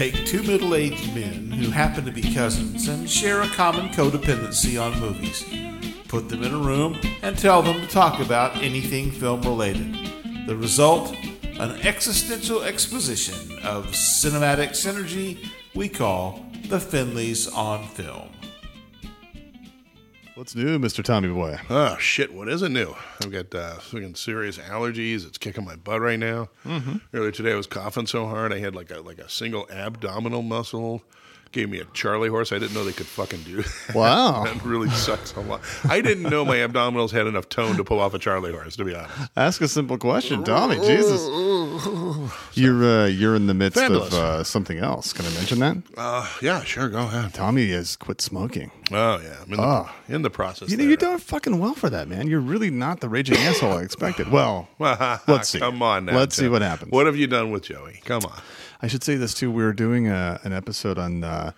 Take two middle aged men who happen to be cousins and share a common codependency on movies, put them in a room, and tell them to talk about anything film related. The result? An existential exposition of cinematic synergy we call The Finleys on Film. What's new, Mr. Tommy Boy? Oh shit! What isn't new? I've got uh, fucking serious allergies. It's kicking my butt right now. Mm-hmm. Earlier today, I was coughing so hard I had like a like a single abdominal muscle. Gave me a Charlie horse. I didn't know they could fucking do. That. Wow. that really sucks a lot. I didn't know my abdominals had enough tone to pull off a Charlie horse. To be honest, Ask a simple question, Tommy. Jesus, you're uh, you're in the midst Fabulous. of uh, something else. Can I mention that? uh, yeah, sure, go ahead. Tommy has quit smoking. Oh yeah, I'm in the, Oh. in the process. You know, there. you're doing fucking well for that, man. You're really not the raging asshole I expected. Well, let's see. Come on now. Let's see what happens. What have you done with Joey? Come on. I should say this too. We were doing a, an episode on uh,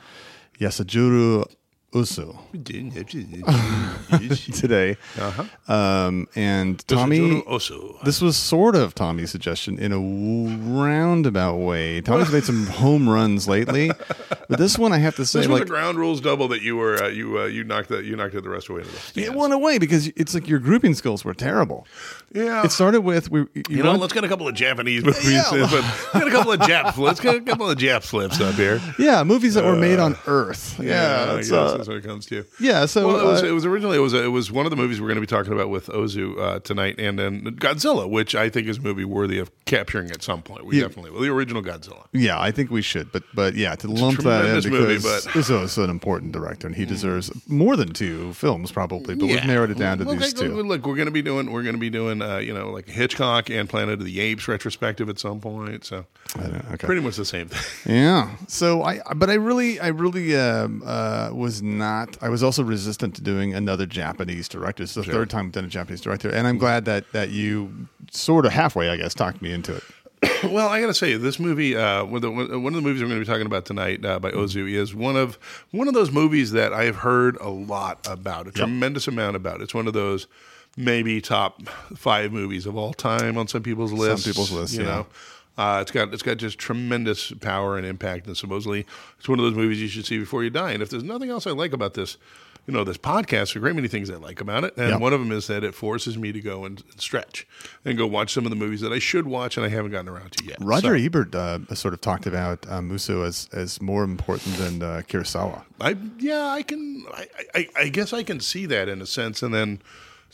Yasujiro Ozu today, Uh-huh. um, and Tommy. This was sort of Tommy's suggestion in a roundabout way. Tommy's made some home runs lately, but this one I have to say, This was like, a ground rules double that you were uh, you uh, you knocked the you knocked it the rest away into the it went away because it's like your grouping skills were terrible. Yeah. It started with we. You, you know, let's get a couple of Japanese movies. Yeah. let's get a couple of Jap flips. Let's get a couple of Jap flips up here. yeah, movies that were made on Earth. Yeah, I uh, what it comes to. yeah. So Well, it was, uh, it was originally it was it was one of the movies we're going to be talking about with Ozu uh, tonight, and then Godzilla, which I think is a movie worthy of capturing at some point. We Yeah. definitely will. The original Godzilla. Yeah, I think we should, but but yeah, to lump that in tremendous movie, because but- Ozu is an important director and he deserves more than two films probably. But we've narrowed it down to Okay, these two. Look, we're going to be doing we're going to be doing uh, you know like Hitchcock and Planet of the Apes retrospective at some point. So okay. pretty much the same thing. Yeah. So I, but I really, I really um, uh, was not. I was also resistant to doing another Japanese director. It's the third time I've done a Japanese director, and I'm glad that that you sort of halfway, I guess, talked me into it. Well, I got to say, this movie, uh, one of the one of the movies we're going to be talking about tonight uh, by Ozu, is one of one of those movies that I have heard a lot about, a tremendous amount about. It's one of those maybe top five movies of all time on some people's lists. people's lists, you yeah. know. Uh, it's got it's got just tremendous power and impact, and supposedly it's one of those movies you should see before you die. And if there's nothing else I like about this, you know, this podcast, there are a great many things I like about it, and Yeah. one of them is that it forces me to go and, and stretch and go watch some of the movies that I should watch and I haven't gotten around to yet. Roger So- Ebert uh, sort of talked about uh, Muso as as more important than uh, Kurosawa. I yeah, I can. I, I, I guess I can see that in a sense, and then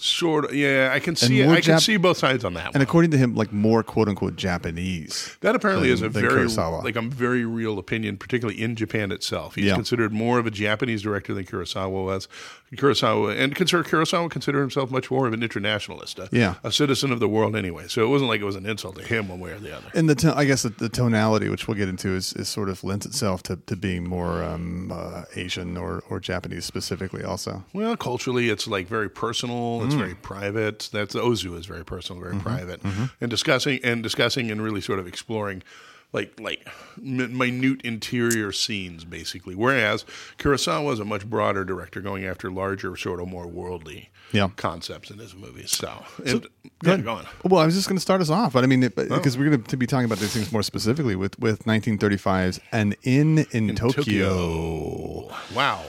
sort of yeah, I can see. more I can Jap- see both sides on that. And one. according to him, like more quote unquote Japanese. That apparently than- is a very Kurosawa. like a very real opinion, particularly in Japan itself. He's Yeah. considered more of a Japanese director than Kurosawa was. Kurosawa and consider Kurosawa considered himself much more of an internationalist, a, Yeah. a citizen of the world anyway. So it wasn't like it was an insult to him one way or the other. And the to- I guess the, the tonality, which we'll get into, is, is sort of lends itself to, to being more um, uh, Asian or, or Japanese specifically. Also, Well, culturally, it's like very personal. It's mm. very private. That's Ozu is very personal, very mm-hmm. private, mm-hmm. and discussing and discussing and really sort of exploring. Like like mi- minute interior scenes, basically. Whereas Kurosawa is a much broader director, going after larger, sort of more worldly Yeah. concepts in his movies. So, and, yeah. Well, I was just going to start us off, but I mean, Oh. because we're going to be talking about these things more specifically with with 1935's and Inn in, Tokyo. Wow.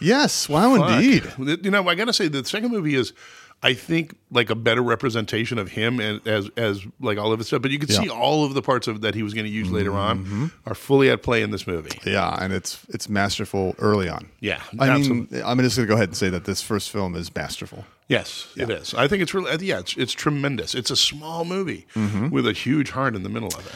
Yes, wow, Fuck. indeed. You know, I got to say, the second movie is, I think, like a better representation of him and as as like all of his stuff. But you can see Yeah. Mm-hmm. all of the parts of that he was going to use later on are fully at play in this movie. Yeah, and it's it's masterful early on. Yeah, I absolutely. mean, I'm just going to go ahead and say that this first film is masterful. Yes, it is. I think it's really, yeah, it's, it's tremendous. It's a small movie Mm-hmm. with a huge heart in the middle of it.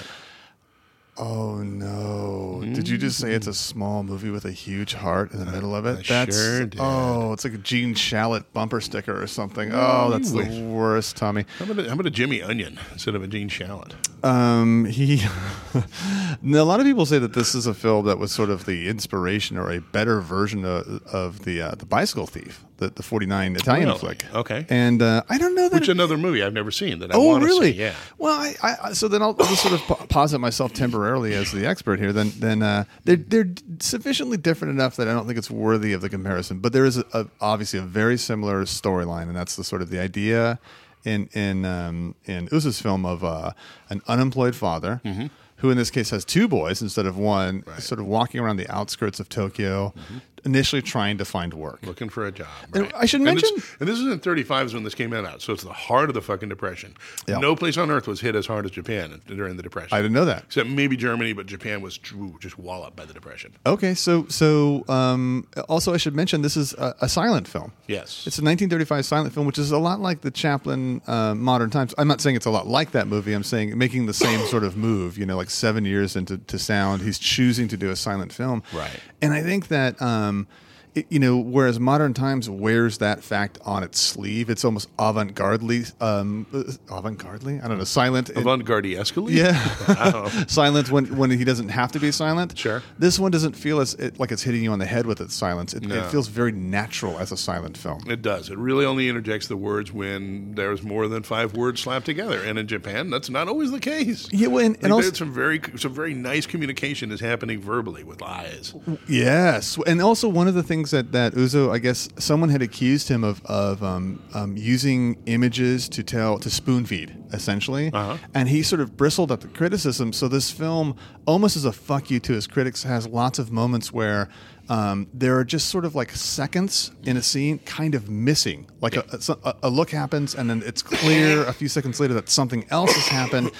Oh no! Did you just say it's a small movie with a huge heart in the middle of it? I That's sure oh, it's like a Gene Shalit bumper sticker or something. Oh, that's the worst, Tommy. How about, a, how about a Jimmy Onion instead of a Gene Shalit? Um, he. now, a lot of people say that this is a film that was sort of the inspiration or a better version of, of the uh, the Bicycle Thief, the the '49 Italian Really? flick. Okay. and uh, I don't know that. Which another movie I've never seen that I Oh, really? see. Yeah. Well, I, I I- so then I'll, I'll just sort of posit myself temporarily as the expert here. Then then uh, they're they're sufficiently different enough that I don't think it's worthy of the comparison. But there is a, a, obviously a very similar storyline, and that's the sort of the idea in in um, in Ozu's film of uh, an unemployed father. Mm-hmm. who in this case has two boys instead of one, sort of walking around the outskirts of Tokyo, initially trying to find work. looking for a job. And right? I should and mention- this, and this is in 35 is when this came out, so it's the heart of the fucking depression. Yeah. No place on earth was hit as hard as Japan during the depression. I didn't know that. Except maybe Germany, but Japan was just walloped by the depression. Okay, so so um, also I should mention this is a, a silent film. Yes. It's a 1935 silent film, which is a lot like the Chaplin uh, Modern Times. I'm not saying it's a lot like that movie. I'm saying making the same sort of move. You know, like seven years into to sound, he's choosing to do a silent film. Right. And I think that. Um, um, it- you know, whereas Modern Times wears that fact on its sleeve, it's almost avant-garde-ly, um, uh, avant-garde-ly. I don't know, silent. Avant-garde escalade? yeah, silence when when he doesn't have to be silent. Sure. This one doesn't feel as it, like it's hitting you on the head with its silence. It, No. it feels very natural as a silent film. It does. It really only interjects the words when there's more than five words slapped together. And in Japan, that's not always the case. Yeah, well, and, Like, and also some very some very nice communication is happening verbally with eyes. yes, and also one of the things that that Ozu, I guess, someone had accused him of of um, um, using images to tell to spoon feed essentially, Uh-huh. and he sort of bristled at the criticism. So this film, almost as a fuck you to his critics, has lots of moments where. Um, there are just sort of like seconds in a scene kind of missing. Like a, a, a look happens and then it's clear a few seconds later that something else has happened.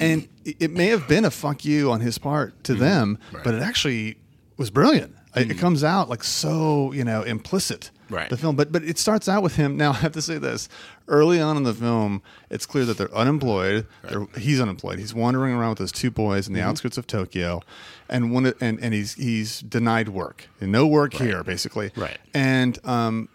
And it it may have been a fuck you on his part to them, but it actually was brilliant. It- It comes out like so, you know, implicit. Right. The film, but but it starts out with him. Now I have to say this: early on in the film, it's clear that they're unemployed. They're, he's unemployed. He's wandering around with his two boys in the outskirts of Tokyo, and one and and he's he's denied work. No work here, basically. Right. And um,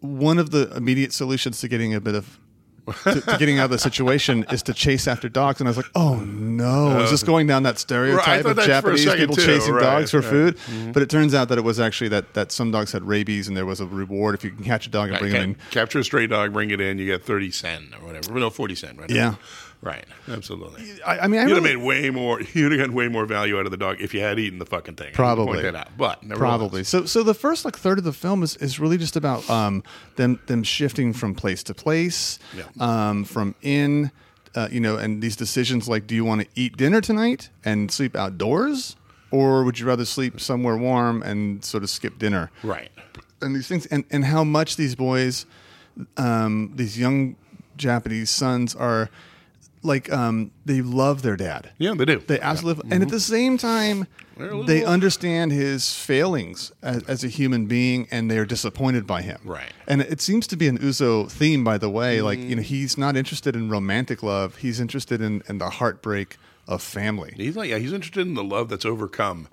one of the immediate solutions to getting a bit of to, to getting out of the situation is to chase after dogs. And I was like, oh no, is this going down that stereotype of that for a Japanese people too. chasing Right, dogs for right. food? Mm-hmm. But it turns out that it was actually that, that some dogs had rabies and there was a reward if you can catch a dog and bring it in. Capture a stray dog, bring it in, you get 30 cent or whatever. No, 40 cent, right? Yeah. Right. Absolutely. I, I mean, I You'd have really- made way more. You'd have gotten way more value out of the dog if you had eaten the fucking thing. I wanna Probably. point that out. But nevertheless. Probably. So so the first like third of the film is, is really just about um them them shifting from place to place, Yeah. um from in uh, you know, and these decisions like do you want to eat dinner tonight and sleep outdoors or would you rather sleep somewhere warm and sort of skip dinner? Right. And these things and, and how much these boys um these young Japanese sons are like um they love their dad. Yeah, they do. They absolutely, and at the same time, they understand his failings as, as a human being, and they are disappointed by him. Right. And it seems to be an Ozu theme, by the way. Like you know, he's not interested in romantic love; he's interested in, in the heartbreak of family. He's like, yeah, he's interested in the love that's overcome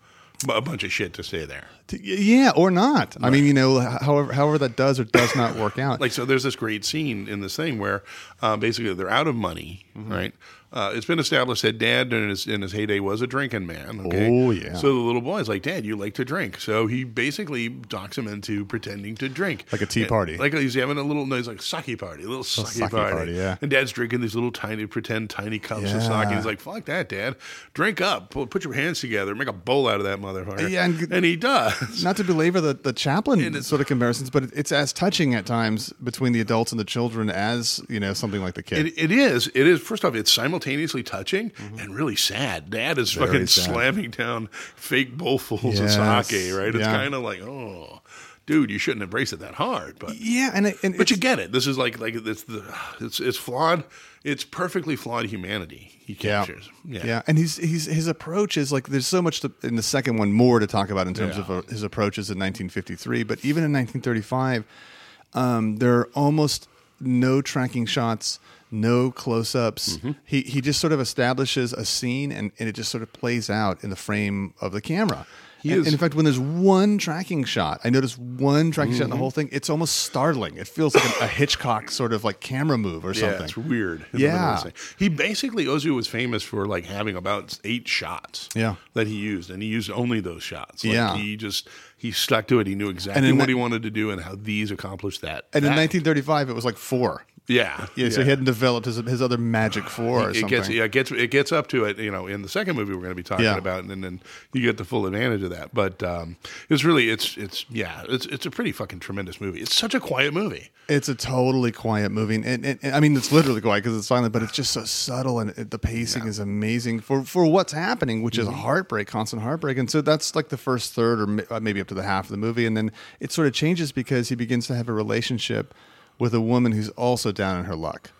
a bunch of shit to stay there. Yeah, or not. I mean, you know, however, however that does or does not work out. Like, so there's this great scene in this thing where uh, basically they're out of money, Mm-hmm. right? Uh, it's been established that dad in his, in his heyday was a drinking man. Okay? Oh, yeah. So the little boy's like, Dad, you like to drink. So he basically docks him into pretending to drink. Like a tea And- party. Like he's having a little, no, he's like sake party, a little sake, sake party. party, yeah. And dad's drinking these little tiny, pretend tiny cups of Yeah. sake. He's like, fuck that, Dad. Drink up. Put put your hands together. Make a bowl out of that motherfucker. Yeah, and- and he does. not to belabor the, the Chaplin it's- sort of comparisons, but it's as touching at times between the adults and the children as you know something like the kid. It, it is. It is. First off, it's simultaneously touching and really sad. Dad is Very fucking sad. slamming down fake bowlfuls Yes. of sake. Right? It's Yeah. kind of like, oh, dude, you shouldn't embrace it that hard. But yeah, and, it, and but you get it. This is like like it's the it's it's flawed. It's perfectly flawed humanity he Yeah. captures. yeah, and he's he's his approach is like there's so much to, in the second one more to talk about in terms Yeah. of uh, his approaches in 1953, but even in 1935, um, there are almost no tracking shots, no close-ups. Mm-hmm. He he just sort of establishes a scene, and, and it just sort of plays out in the frame of the camera. He and, is- and in fact, when there's one tracking shot, I notice one tracking shot in the Mm-hmm. whole thing. It's almost startling. It feels like a, a Hitchcock sort of like camera move or something. Yeah, it's weird. Yeah. middle of the scene. he basically Ozu was famous for like having about eight shots. Yeah. that he used, and he used only those shots. Like, Yeah. he just he stuck to it. He knew exactly in what he wanted to do and how these accomplished that. And in That- 1935, it was like four. Yeah, Yeah, so he hadn't developed his his other magic four or it something. gets yeah, it gets it gets up to it, you know, in the second movie we're going to be talking Yeah. about, and then you get the full advantage of that. But um, it's really it's it's yeah, it's it's a pretty fucking tremendous movie. It's such a quiet movie. It's a totally quiet movie, and, and, and- I mean it's literally quiet because it's silent, but it's just so subtle, and it, the pacing is amazing for for what's happening, which is a heartbreak, constant heartbreak, and so that's like the first third or ma- uh, maybe up to the half of the movie, and then it sort of changes because he begins to have a relationship with a woman who's also down in her luck.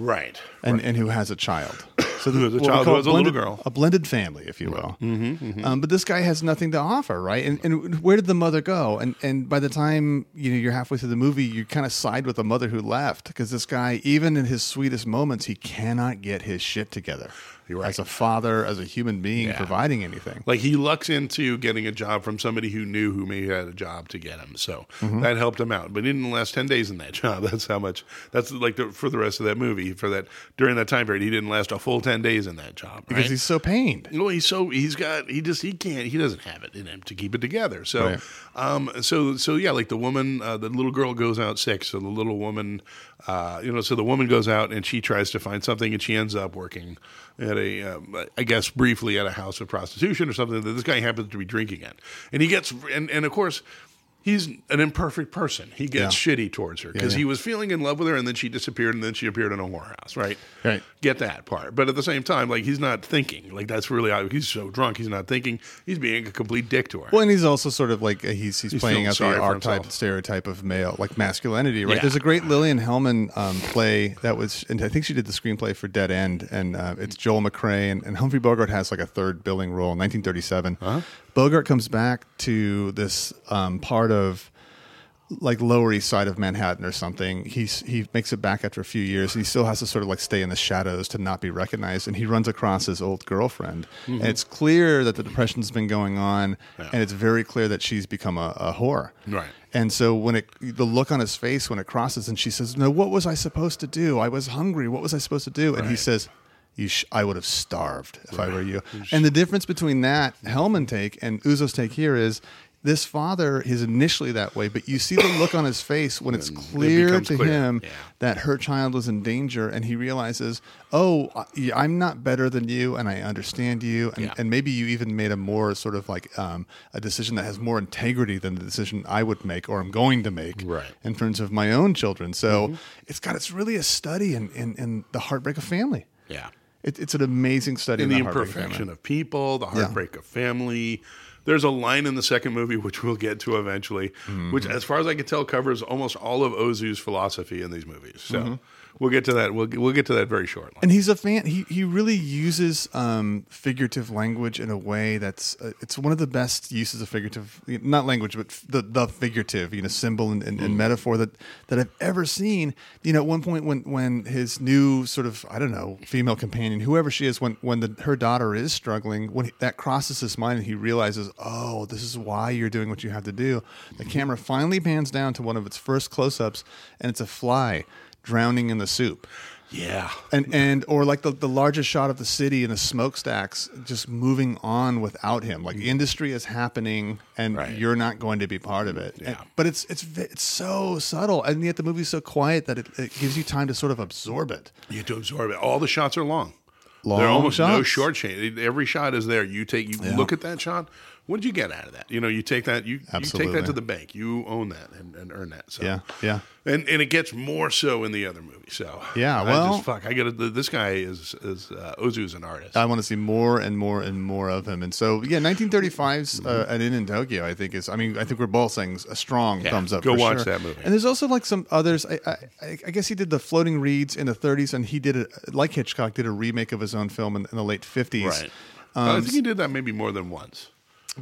Right. and, and who has a child. So Who has a child has a little girl. a blended family, if you will. Mm-hmm, Um, but this guy has nothing to offer, right? And, and where did the mother go? And and by the time you know you're halfway through the movie, you kind of side with the mother who left because this guy, even in his sweetest moments, he cannot get his shit together. Right. As a father, as a human being, Yeah. providing anything. Like he lucks into getting a job from somebody who knew who may have had a job to get him, so Mm-hmm. that helped him out. But he didn't last ten days in that job. That's how much. That's like the, for the rest of that movie. For that during that time period, he didn't last a full ten days in that job. Because he's so pained. Well, he's so he's got he just he can't he doesn't have it in him to keep it together. So, Right. um, so so yeah, like the woman, uh, the little girl goes out sick. So the little woman, uh, you know, so the woman goes out and she tries to find something, and she ends up working at a, um, I guess briefly at a house of prostitution or something that this guy happens to be drinking at, and he gets and and of course. He's an imperfect person. He gets shitty towards her because yeah. he was feeling in love with her, and then she disappeared, and then she appeared in a whorehouse. Right? Right. get that part. But at the same time, like he's not thinking. Like that's really he's so drunk, he's not thinking. He's being a complete dick to her. Well, and he's also sort of like uh, he's he's, He's playing out the archetype stereotype of male like masculinity, right? Yeah. There's a great Lillian Hellman um, play that was, and I think she did the screenplay for Dead End, and uh, it's Joel McCrea and, and Humphrey Bogart has like a third billing role in 1937. Uh-huh. Bogart comes back to this um, part of like Lower East Side of Manhattan or something. He's he makes it back after a few years. And he still has to sort of like stay in the shadows to not be recognized. And he runs across his old girlfriend, and it's clear that the depression's been going on, and it's very clear that she's become a, a whore. Right. And so when it the look on his face when it crosses, and she says, "No, what was I supposed to do? I was hungry. What was I supposed to do?" And he says. You sh- I would have starved if I were you. And the difference between that Hellman take and Ozu's take here is this father is initially that way, but you see the look on his face when it's clear becomes to clear. him Yeah. that her child was in danger, and he realizes, oh, I'm not better than you, and I understand you, and, Yeah. and maybe you even made a more sort of like um, a decision that has more integrity than the decision I would make or I'm going to make Right. Mm-hmm. in terms of my own children. So it's got it's really a study in, in, in the heartbreak of family. yeah. It, it's an amazing study And in the the, imperfection of people, the heartbreak of family. There's a line in the second movie, which we'll get to eventually, which, Mm-hmm. as far as I can tell, covers almost all of Ozu's philosophy in these movies. So Mm-hmm. We'll get to that. We'll we'll get to that very shortly. And he's a fan. He he really uses um, figurative language in a way that's uh, it's one of the best uses of figurative, not language, but f- the the figurative, you know, symbol and, and, and metaphor that that I've ever seen. You know, at one point when when his new sort of I don't know female companion, whoever she is, when when the, her daughter is struggling, when he, that crosses his mind and he realizes, oh, this is why you're doing what you have to do. The camera finally pans down to one of its first close-ups, and it's a fly drowning in the soup yeah. and and or like the, the largest shot of the city and the smokestacks just moving on without him like mm-hmm. industry is happening and Right. you're not going to be part of it And- Yeah. but it's it's it's so subtle and yet the movie's so quiet that it, it gives you time to sort of absorb it You have to absorb it. All the shots are long. Long They're almost no short change. Every shot is there. You take you look at that shot. What did you get out of that? You know, you take that you, you take that to the bank. You own that and, and earn that. So Yeah, yeah. and and it gets more so in the other movie. So Yeah, I well- just, fuck, I to This guy is is uh, Ozu's an artist. I want to see more and more and more of him. And so, yeah, 1935's uh, An Inn in Tokyo, I think is. I mean, I think we're both saying a strong Yeah, thumbs up. go for watch sure. that movie. And there's also like some others. I, I, I I guess he did the Floating Weeds in the 30s, and he did a like Hitchcock did a remake of his own film in, in the late 50s. right. Um, I think he did that maybe more than once.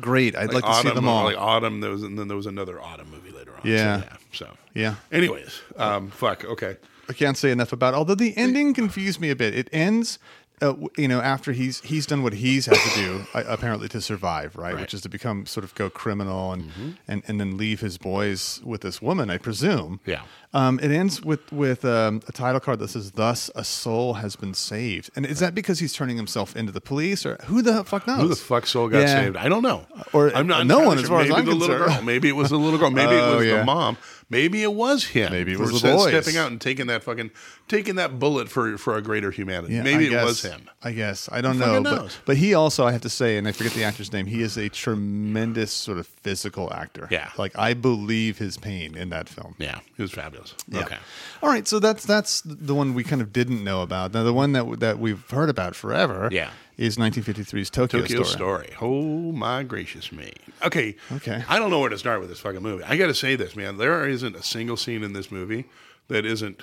Great. I'd like, to see Autumn, them all. Like Autumn, there was, and then there was another Autumn movie later on. So, Yeah. yeah. So Yeah. Anyways, um, fuck. Okay. I can't say enough about. Although the ending confused me a bit. It ends, uh, you know, after he's he's done what he's had to do uh, apparently to survive, right? Right. Which is to become sort of go criminal and and and then leave his boys with this woman, I presume. Yeah. Um, it ends with with um, a title card that says, "Thus a soul has been saved." And is that because he's turning himself into the police, or who the fuck knows? Who the fuck soul got Yeah. saved? I don't know. Or- I'm not no one, as far as Maybe I'm the little concerned. girl. Maybe it was the little girl. Maybe it Oh, was yeah. the mom. Maybe it was him. Maybe it was the boys. stepping out and taking that fucking taking that bullet for for a greater humanity. Yeah, Maybe I it guess- was him. I guess I don't Who know, but, knows? but he also I have to say, and I forget the actor's name. He is a tremendous sort of physical actor. Yeah. like I believe his pain in that film. Yeah, he was fabulous. Yeah. Okay. All right, so that's that's the one we kind of didn't know about. Now the one that that we've heard about forever. Yeah. Is 1953's Tokyo, Tokyo Story. Story. Oh my gracious me. Okay. Okay. I don't know where to start with this fucking movie. I got to say this, man. There isn't a single scene in this movie that isn't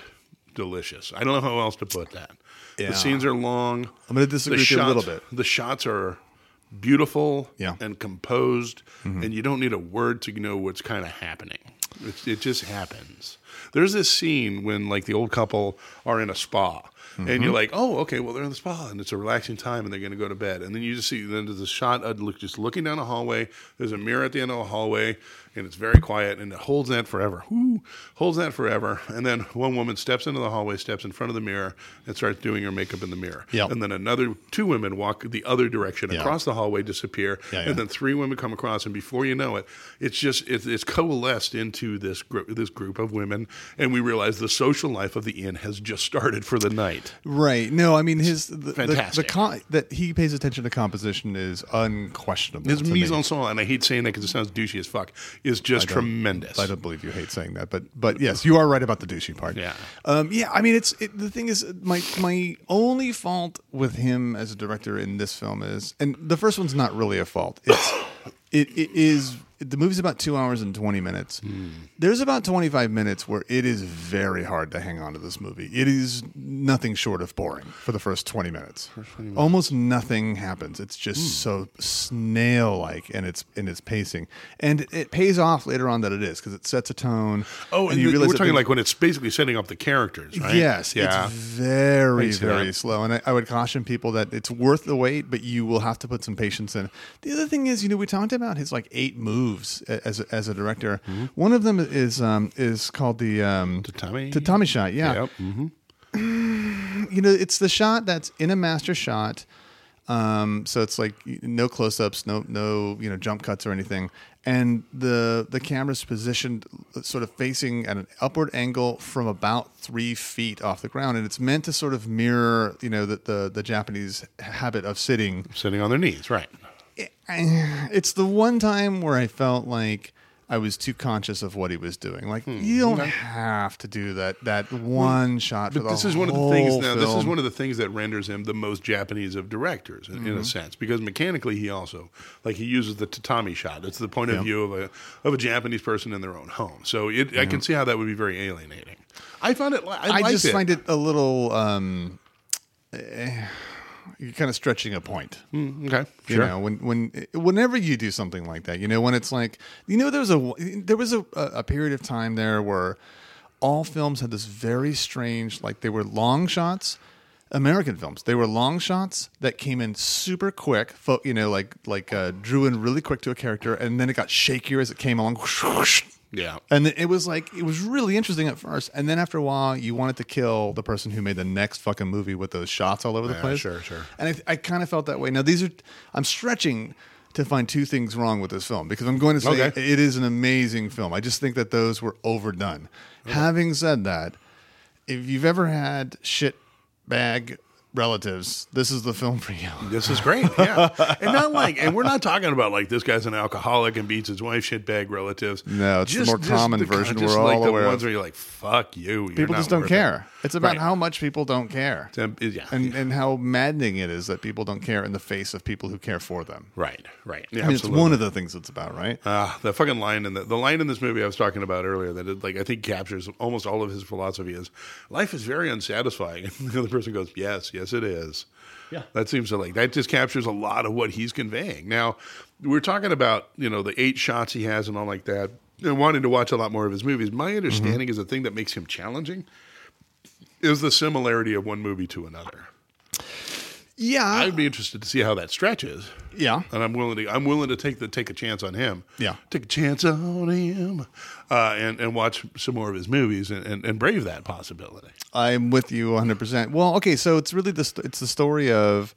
delicious. I don't know how else to put that. Yeah. The scenes are long. I'm gonna disagree The with you a little bit. The shots are beautiful Yeah. Mm-hmm. and composed, and you don't need a word to know what's kind of happening. It, it just happens. There's this scene when like the old couple are in a spa. And Mm-hmm. you're like, oh, okay, well they're in the spa and it's a relaxing time and they're going to go to bed. And then you just see then there's a shot of just looking down a hallway. There's a mirror at the end of a hallway and it's very quiet and it holds that forever. Whoo, holds that forever. And then one woman steps into the hallway, steps in front of the mirror and starts doing her makeup in the mirror. Yep. And then another two women walk the other direction Yeah. across the hallway, disappear, Yeah, yeah. and then three women come across, and before you know it, it's just it's, it's coalesced into this group this group of women, and we realize the social life of the inn has just started for the night. Right. No, I mean his the, the, the con- that he pays attention to composition is unquestionable. His mise en scène, and I hate saying that because it sounds douchey as fuck, is just tremendous. I don't believe you hate saying that, but but yes, you are right about the douchey part. Yeah. um, yeah. I mean, it's it, the thing is my my only fault with him as a director in this film is, and the first one's not really a fault. It's it, it is the movie's about two hours and twenty minutes. Hmm. There's about twenty five minutes where it is very hard to hang on to this movie. It is nothing short of boring for the first twenty minutes. Almost nothing happens. It's just Hmm. so snail like in its in its pacing, and it pays off later on that it is because it sets a tone. oh, and, you you realize we're talking things- like when it's basically setting up the characters, right? Yes, yeah. it's very, very slow. And I, I would caution people that it's worth the wait, but you will have to put some patience in. The other thing is, you know, we talked about his like eight moves a- as a, as a director. Mm-hmm. One of them is um, is called the um, Tatami? tatami shot. Yeah, Yep. hmm you know, it's the shot that's in a master shot. Um, so it's like no close-ups, no no you know jump cuts or anything, and the the camera's positioned sort of facing at an upward angle from about three feet off the ground, and it's meant to sort of mirror you know the the, the Japanese habit of sitting Sitting on their knees, right? it's the one time where I felt like I was too conscious of what he was doing. Like you don't have to do that that one shot. For But the this is one of the things. Now, this is one of the things that renders him the most Japanese of directors, in, Mm-hmm. in a sense, because mechanically he also like he uses the tatami shot. It's the point of Yeah. view of a of a Japanese person in their own home. So it, I can see how that would be very alienating. I found it. I, I just it. find it a little. Um, eh, you're kind of stretching a point. Mm, okay. You Sure. know, when when whenever you do something like that, you know, when it's like, you know, there was a there was a, a period of time there where all films had this very strange, like they were long shots. American films, they were long shots that came in super quick. Fo- you know, like like uh, drew in really quick to a character, and then it got shakier as it came along. Yeah. And it was like it was really interesting at first, and then after a while, you wanted to kill the person who made the next fucking movie with those shots all over the Yeah, place. sure, sure. And I, I kind of felt that way. Now these are I'm stretching to find two things wrong with this film because I'm going to say Okay. it is an amazing film. I just think that those were overdone. Having said that, if you've ever had shit bag relatives, this is the film for you. This is great, yeah, and not like, and we're not talking about like this guy's an alcoholic and beats his wife, shitbag relatives. No, it's the more common version just we're like all the aware ones of. where you're like, "Fuck you." People just don't care. It. It's about Right. how much people don't care. Um, yeah, and and how maddening it is that people don't care in the face of people who care for them. right, right. Yeah, I mean, it's one of the things it's about, right? Ah, the fucking line in the the line in this movie I was talking about earlier that it, like I think captures almost all of his philosophy is life is very unsatisfying. And the other person goes, "Yes, yes, it is." Yeah. that seems to like that just captures a lot of what he's conveying. Now we're talking about you know the eight shots he has and all like that, and wanting to watch a lot more of his movies. My understanding is the thing that makes him challenging is the similarity of one movie to another. Yeah, I'd be interested to see how that stretches. Yeah. and I'm willing to I'm willing to take the take a chance on him. Yeah. take a chance on him, uh, and and watch some more of his movies and, and, and brave that possibility. I'm with you 100. percent Well, okay, so it's really the st- it's the story of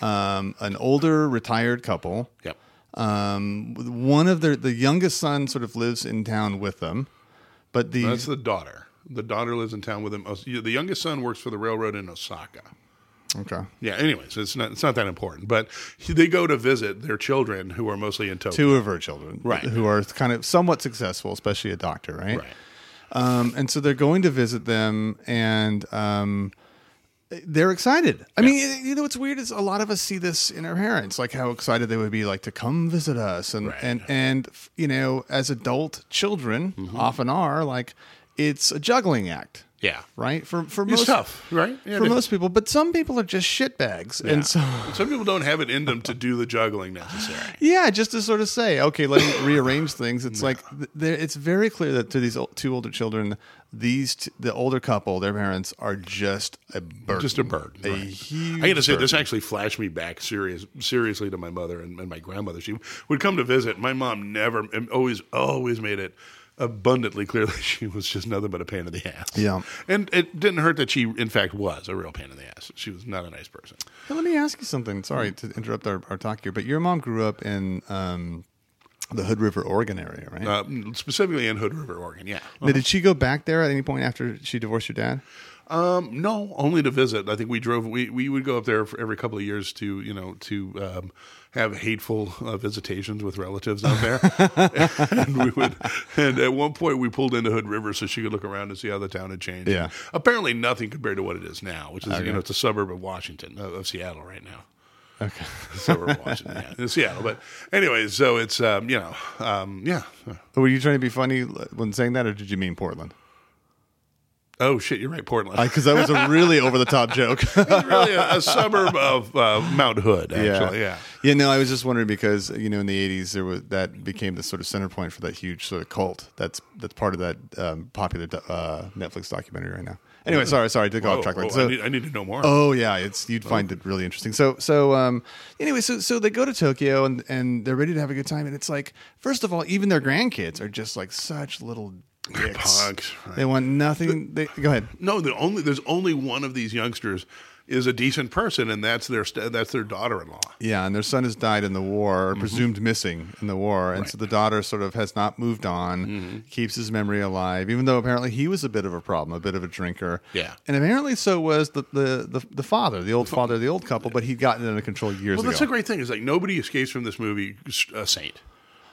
um, an older retired couple. Yep. Um, one of their the youngest son sort of lives in town with them, but the That's the daughter. The daughter lives in town with him. The youngest son works for the railroad in Osaka. Okay Yeah. Anyways, it's not it's not that important. But they go to visit their children who are mostly in Tokyo. two of her children, Right. who are kind of somewhat successful, especially a doctor, right? Right. Um, and so they're going to visit them, and um, they're excited. I mean, you know, what's weird is a lot of us see this in our parents, like how excited they would be, like to come visit us, and Right. and and you know, as adult children Mm-hmm. often are, like it's a juggling act. Yeah. Right for for It's most tough, right? Yeah, for it is. most people, but some people are just shitbags, Yeah. and so some people don't have it in them to do the juggling necessary. Yeah, just to sort of say, okay, let me rearrange things. It's like there, it's very clear that to these two older children, these t- the older couple, their parents are just a burden, Just a burden. a right. huge. I got to say, this actually flashed me back serious, seriously to my mother and, and my grandmother. She would come to visit. My mom never, always, always made it abundantly clear that she was just nothing but a pain in the ass. Yeah. and it didn't hurt that she, in fact, was a real pain in the ass. She was not a nice person. Hey, let me ask you something. Sorry to interrupt our, our talk here, but your mom grew up in um, the Hood River, Oregon area, right? Uh, specifically in Hood River, Oregon. Yeah. now, did she go back there at any point after she divorced your dad? Um, no, only to visit. I think we drove. We, we would go up there for every couple of years to you know to um, have hateful uh, visitations with relatives out there, and we would. And at one point, we pulled into Hood River so she could look around and see how the town had changed. Yeah. apparently nothing compared to what it is now, which is you know it's a suburb of Washington of, of Seattle right now. Okay. Suburb of Washington, yeah, in Seattle. But anyway, so it's um, you know um, yeah. Were you trying to be funny when saying that, or did you mean Portland? Oh shit, you're right, Portland. Because that was a really over the top joke. it's really a, a suburb of uh, Mount Hood. Actually, yeah. Yeah, no, I was just wondering because you know in the '80s there was that became the sort of center point for that huge sort of cult. That's that's part of that um, popular uh, Netflix documentary right now. Anyway, sorry, sorry to go Whoa, off track. like so, I, need, I need to know more. Oh yeah, it's you'd find it really interesting. So so um anyway, so so they go to Tokyo and and they're ready to have a good time and it's like first of all, even their grandkids are just like such little dicks. Punks, right. They want nothing. They go ahead. No, the only there's only one of these youngsters is a decent person, and that's their that's their daughter-in-law. Yeah, and their son has died in the war, or mm-hmm. presumed missing in the war, and so the daughter sort of has not moved on, mm-hmm. keeps his memory alive, even though apparently he was a bit of a problem, a bit of a drinker. Yeah. and apparently so was the the the, the father, the old father, of the old couple, but he'd gotten it under control years Well, ago. that's a great thing. Is like nobody escapes from this movie a saint.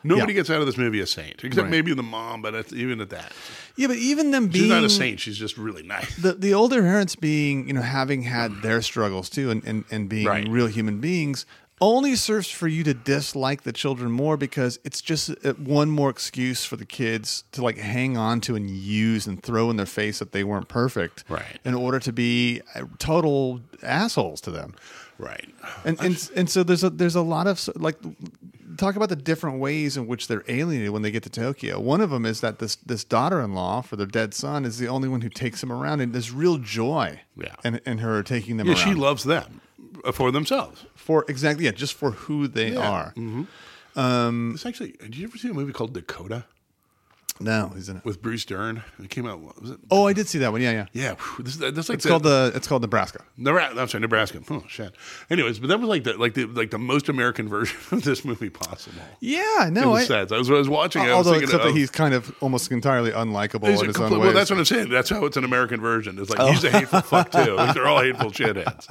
Nobody Yeah. gets out of this movie a saint, except Right. maybe the mom. But even at that, yeah, but even them being she's not a saint. She's just really nice. the the older parents being you know having had their struggles too and and, and being Right. real human beings only serves for you to dislike the children more because it's just uh, one more excuse for the kids to like hang on to and use and throw in their face that they weren't perfect Right. in order to be uh, total assholes to them Right. and and, and so there's a there's a lot of like talk about the different ways in which they're alienated when they get to Tokyo. One of them is that this this daughter-in-law for their dead son is the only one who takes them around, and there's real joy Yeah. in, in her taking them Yeah, around she loves them for themselves. for exactly yeah, just for who they Yeah. are. Mm-hmm. Um, it's actually. Did you ever see a movie called Dakota No, he's in it. with Bruce Dern? It came out. Was it? Oh, I did see that one. Yeah, yeah. Yeah, whew, this, that's like It's called the it's called Nebraska. Nebraska. I'm sorry, Nebraska. Oh shit. Anyways, but that was like the like the like the most American version of this movie possible. Yeah, In no, a I, sense, I was, I was watching. it, I was although thinking except that he's kind of almost entirely unlikable He's in a his complete- own well, that's what I'm saying. That's how it's an American version. It's like Oh. he's a hateful fuck too. Like, they're all hateful shitheads.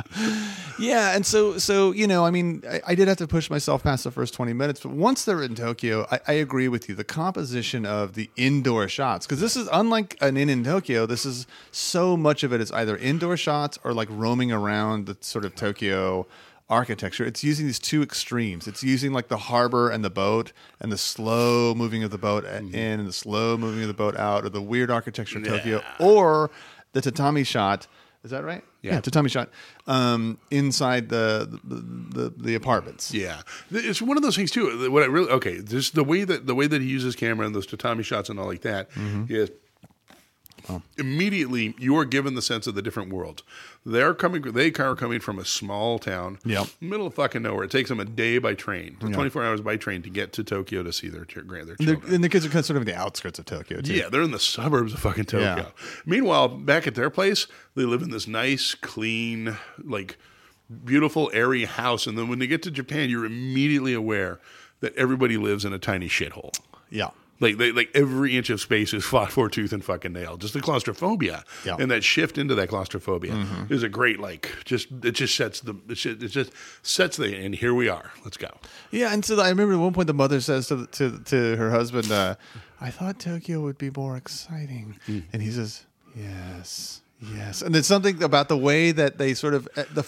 Yeah, and so so you know, I mean, I, I did have to push myself past the first twenty minutes, but once they're in Tokyo, I, I agree with you. The composition of the indoor shots, because this is unlike an inn in Tokyo. This is so much of it is either indoor shots or like roaming around the sort of Tokyo architecture. It's using these two extremes. It's using like the harbor and the boat, and the slow moving of the boat mm-hmm. in, and the slow moving of the boat out, or the weird architecture of Tokyo, or the tatami shot. Is that right? Yeah. tatami shot um, inside the the, the the apartments. Yeah, it's one of those things too. What I really okay, just the way that the way that he uses camera and those tatami shots and all like that is Mm-hmm. immediately you are given the sense of the different worlds. They're coming. They are coming from a small town, Yep. middle of fucking nowhere. It takes them a day by train, twenty four hours by train to get to Tokyo to see their grand their They're- and the kids are kind of sort of in the outskirts of Tokyo too. Yeah, they're in the suburbs of fucking Tokyo. Yeah. Meanwhile, back at their place, they live in this nice, clean, like beautiful, airy house. And then when they get to Japan, you're immediately aware that everybody lives in a tiny shithole. yeah. Like they, like every inch of space is fought for tooth and fucking nail. Just the claustrophobia Yeah. Mm-hmm. and that shift into that claustrophobia is a great like just it just sets the it just, it just sets the and here we are. Let's go. Yeah, and so I remember at one point the mother says to to to her husband, uh, "I thought Tokyo would be more exciting," and he says, "Yes, yes." And there's something about the way that they sort of uh, the.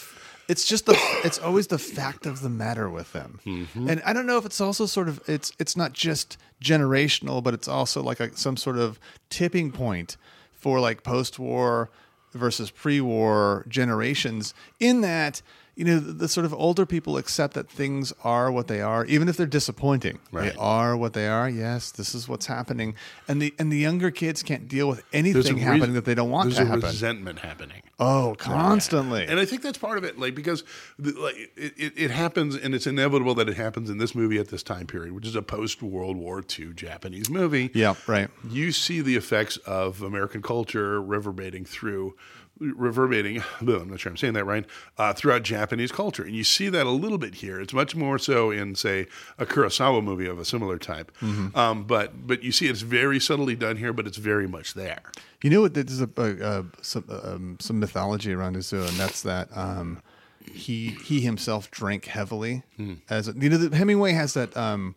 It's just the. It's always the fact of the matter with them, mm-hmm. and I don't know if it's also sort of. It's it's not just generational, but it's also like a, some sort of tipping point for like post-war versus pre-war generations. In that you know the, the sort of older people accept that things are what they are even if they're disappointing Right. they are what they are yes this is what's happening and the and the younger kids can't deal with anything happening reason- that they don't want there's to a happen resentment happening. oh constantly And I think that's part of it, like because the, like it, it, it happens, and it's inevitable that it happens in this movie at this time period, which is a post World War II Japanese movie. yeah right you see the effects of American culture reverberating through, reverberating. I'm not sure I'm saying that right. Uh, throughout Japanese culture, and you see that a little bit here. It's much more so in, say, a Kurosawa movie of a similar type. Mm-hmm. Um, but but you see it's very subtly done here, but it's very much there. You know what? There's a, a, a some um, some mythology around Ozu, and that's that um, he he himself drank heavily. As a, you know, the, Hemingway has that um,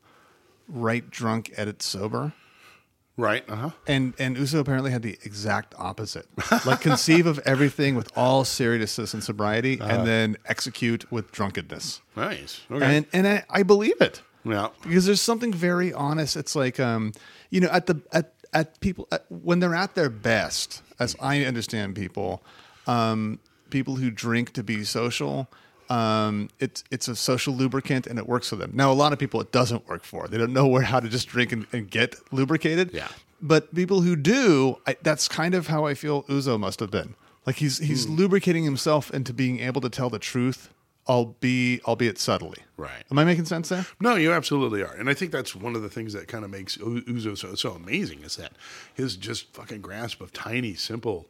write drunk, edit sober. Right. Uh huh. And and Ozu apparently had the exact opposite. Like conceive of everything with all seriousness and sobriety, and then execute with drunkenness. Nice. Okay. And and I, I believe it yeah. because there's something very honest. It's like um, you know, at the at at people at, when they're at their best, as I understand people, um, people who drink to be social. Um, it's it's a social lubricant and it works for them. Now, a lot of people it doesn't work for. They don't know where how to just drink and, and get lubricated. Yeah. But people who do, I, that's kind of how I feel Ozu must have been. Like he's he's Hmm. lubricating himself into being able to tell the truth, albeit albeit subtly. Right. Am I making sense there? No, you absolutely are, and I think that's one of the things that kind of makes Ozu so so amazing is that his just fucking grasp of tiny, simple,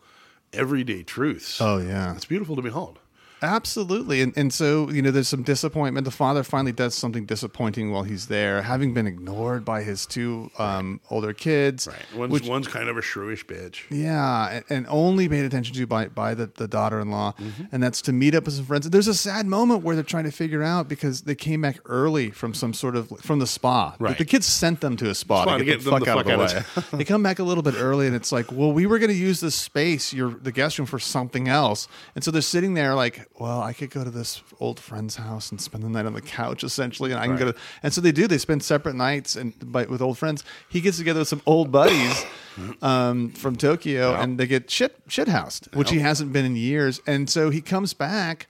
everyday truths. Oh, yeah. it's beautiful to behold. Absolutely. And and so, you know, there's some disappointment. The father finally does something disappointing while he's there, having been ignored by his two um, older kids. Right, one's Which, one's kind of a shrewish bitch. yeah, and, and only paid attention to by, by the, the daughter in law. Mm-hmm. And that's to meet up with some friends. There's a sad moment where they're trying to figure out because they came back early from some sort of from the spa. Right. The kids sent them to a spa, Spa to get, the fuck out of the way. they come back a little bit early and it's like, well, we were going to use this space, your the guest room, for something else. And so they're sitting there like, well, I could go to this old friend's house and spend the night on the couch essentially, and I can go to. And so they do. They spend separate nights and by, with old friends. He gets together with some old buddies um, from Tokyo, Yeah. and they get shit shit housed, which he hasn't been in years. And so he comes back.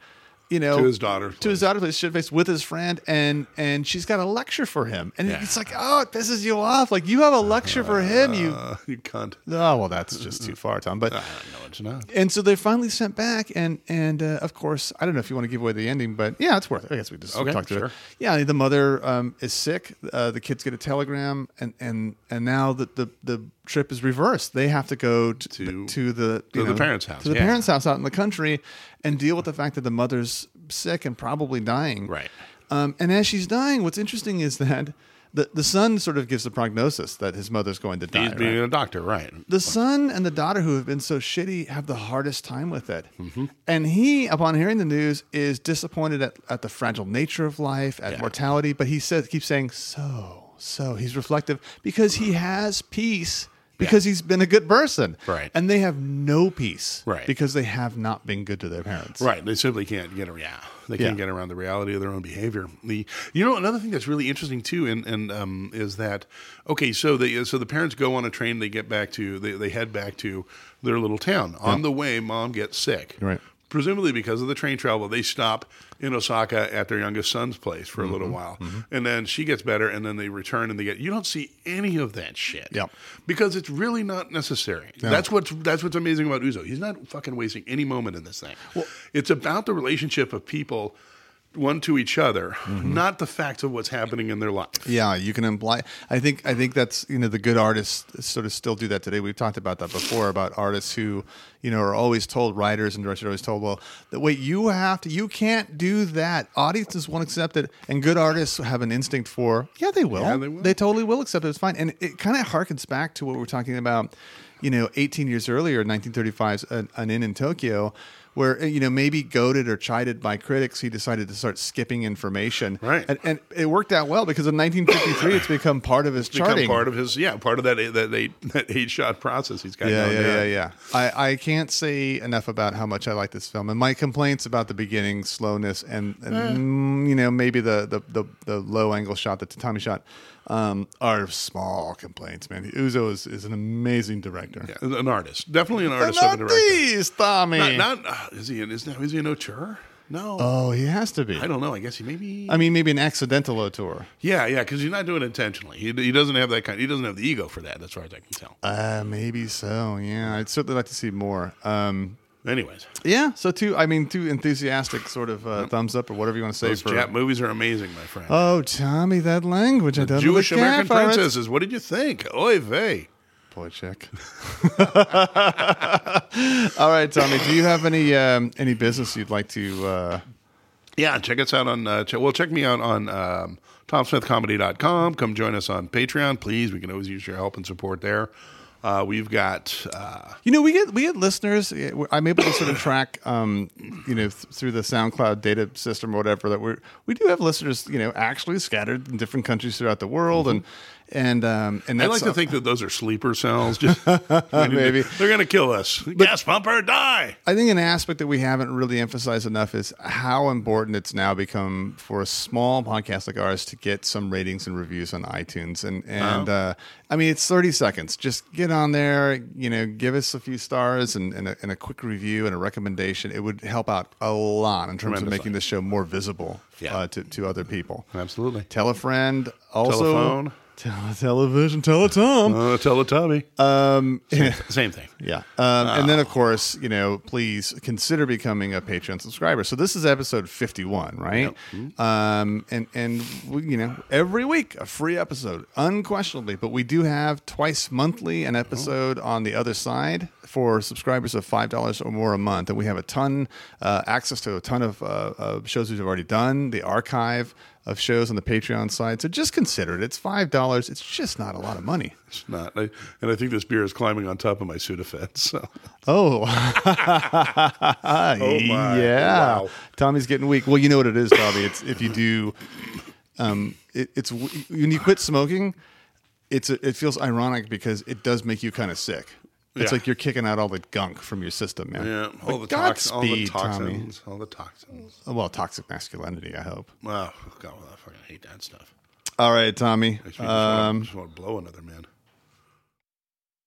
You know, To his daughter, to his daughter's place, shit face with his friend, and and she's got a lecture for him, and Yeah. it's like, oh, it pisses you off. Like you have a lecture for him, you. Uh, you cunt. Oh well, that's just too far, Tom. But Uh, no, it's not. and so they're finally sent back, and and uh, of course, I don't know if you want to give away the ending, but yeah, it's worth it. I guess we just Okay, talk to sure. it. Yeah, the mother um, is sick. Uh, the kids get a telegram, and and and now the the, the trip is reversed. They have to go to To- to the to you the parents' house, to the yeah. parents' house out in the country, and deal with the fact that the mother's sick and probably dying. Right. Um, and as she's dying, what's interesting is that. The, the son sort of gives the prognosis that his mother's going to die. He's right? being a doctor, right? the son and the daughter who have been so shitty have the hardest time with it. Mm-hmm. And he, upon hearing the news, is disappointed at, at the fragile nature of life, at Yeah. mortality. But he says, keeps saying, so, so. He's reflective because he has peace because he's been a good person. Right. And they have no peace Right. because they have not been good to their parents. Right. They simply can't get around. Yeah, they can't Yeah. get around the reality of their own behavior. The you know another thing that's really interesting too, and and um, is that okay? So the so the parents go on a train. They get back to they, they head back to their little town. On the way, mom gets sick. Right. Presumably because of the train travel, they stop in Osaka at their youngest son's place for a Mm-hmm. little while, and then she gets better, and then they return and they get. You don't see any of that shit, Yep. because it's really not necessary. That's what's that's what's amazing about Ozu. He's not fucking wasting any moment in this thing. Well, it's about the relationship of people. One to each other, Mm-hmm. not the facts of what's happening in their life. Yeah, you can imply. I think. I think that's you know the good artists sort of still do that today. We've talked about that before about artists who you know are always told writers and directors are always told, well, that wait, you have to, you can't do that. Audiences won't accept it, and good artists have an instinct for, yeah, they will. Yeah, they will. They totally will accept it. It's fine, and it kind of harkens back to what we're talking about. You know, 18 years earlier, 1935's an, an Inn in Tokyo. Where you know maybe goaded or chided by critics, he decided to start skipping information, Right. And, and it worked out well because in 1953 it's become part of his become charting. part of his yeah part of that that eight that eight shot process he's got yeah, yeah, yeah, yeah. I, I can't say enough about how much I like this film, and my complaints about the beginning slowness and, and Eh. mm, you know maybe the, the the the low angle shot, the tatami shot, um, are small complaints. Man, Ozu is, is an amazing director. Yeah, an artist definitely an An artist of a director artist, Tommy. not, not uh, is he an, is, now, is he an auteur no oh, he has to be. I don't know I guess he maybe I mean, maybe an accidental auteur. yeah yeah because he's not doing it intentionally he, he doesn't have that kind he doesn't have the ego for that as far as I can tell Uh, maybe so. Yeah, I'd certainly like to see more. Um, anyways Yeah, so two. I mean, two enthusiastic sort of uh, thumbs up or whatever you want to say those for. Jap movies are amazing my friend oh, Tommy, that language! I don't Jewish American gap for it. princesses what did you think oy vey Boy, check. All right, Tommy. Do you have any um, any business you'd like to? Uh, Yeah, check us out on. Uh, ch- well, check me out on um, TomSmithComedy.com. Come join us on Patreon, please. We can always use your help and support there. Uh, we've got. Uh, you know, we get we get listeners. I'm able to sort of track, um, you know, th- through the SoundCloud data system or whatever that we we do have listeners, you know, actually scattered in different countries throughout the world, and and um, and I like to think that those are sleeper cells. Just Maybe. they're going to kill us. Gas pumper, die. I think an aspect that we haven't really emphasized enough is how important it's now become for a small podcast like ours to get some ratings and reviews on iTunes. And and uh, I mean, it's thirty seconds. Just get on there, you know, give us a few stars and, and, a, and a quick review and a recommendation. It would help out a lot in terms of making the show more visible Yeah. uh, to to other people. Absolutely. Tell a friend. Also, Telephone. Tele- television. Tell a Tom. Uh, Tommy. Um, Same thing. yeah. Um, and then, of course, you know, please consider becoming a Patreon subscriber. So this is episode 51, right? Um, and, and we, you know, every week, a free episode, unquestionably. But we do have twice monthly an episode on the other side for subscribers of $5 or more a month. And we have a ton, uh, access to a ton of, uh, of shows we've already done, the archive of shows on the Patreon side. So just consider it. It's $5. It's just not a lot of money. It's not. I, and I think this beer is climbing on top of my Sudafed. So Oh, Oh, my. yeah. Wow. Tommy's getting weak. Well, you know what it is, Tommy. It's if you do, um, it, it's when you quit smoking. It's it feels ironic because it does make you kind of sick. It's Yeah. like you're kicking out all the gunk from your system, man. yeah, all the, tox- all the Godspeed, Tommy. toxins, all the toxins. Oh, Well, toxic masculinity. I hope. Wow, God, I fucking hate that stuff. All right, Tommy. Me just Um, want to blow another man.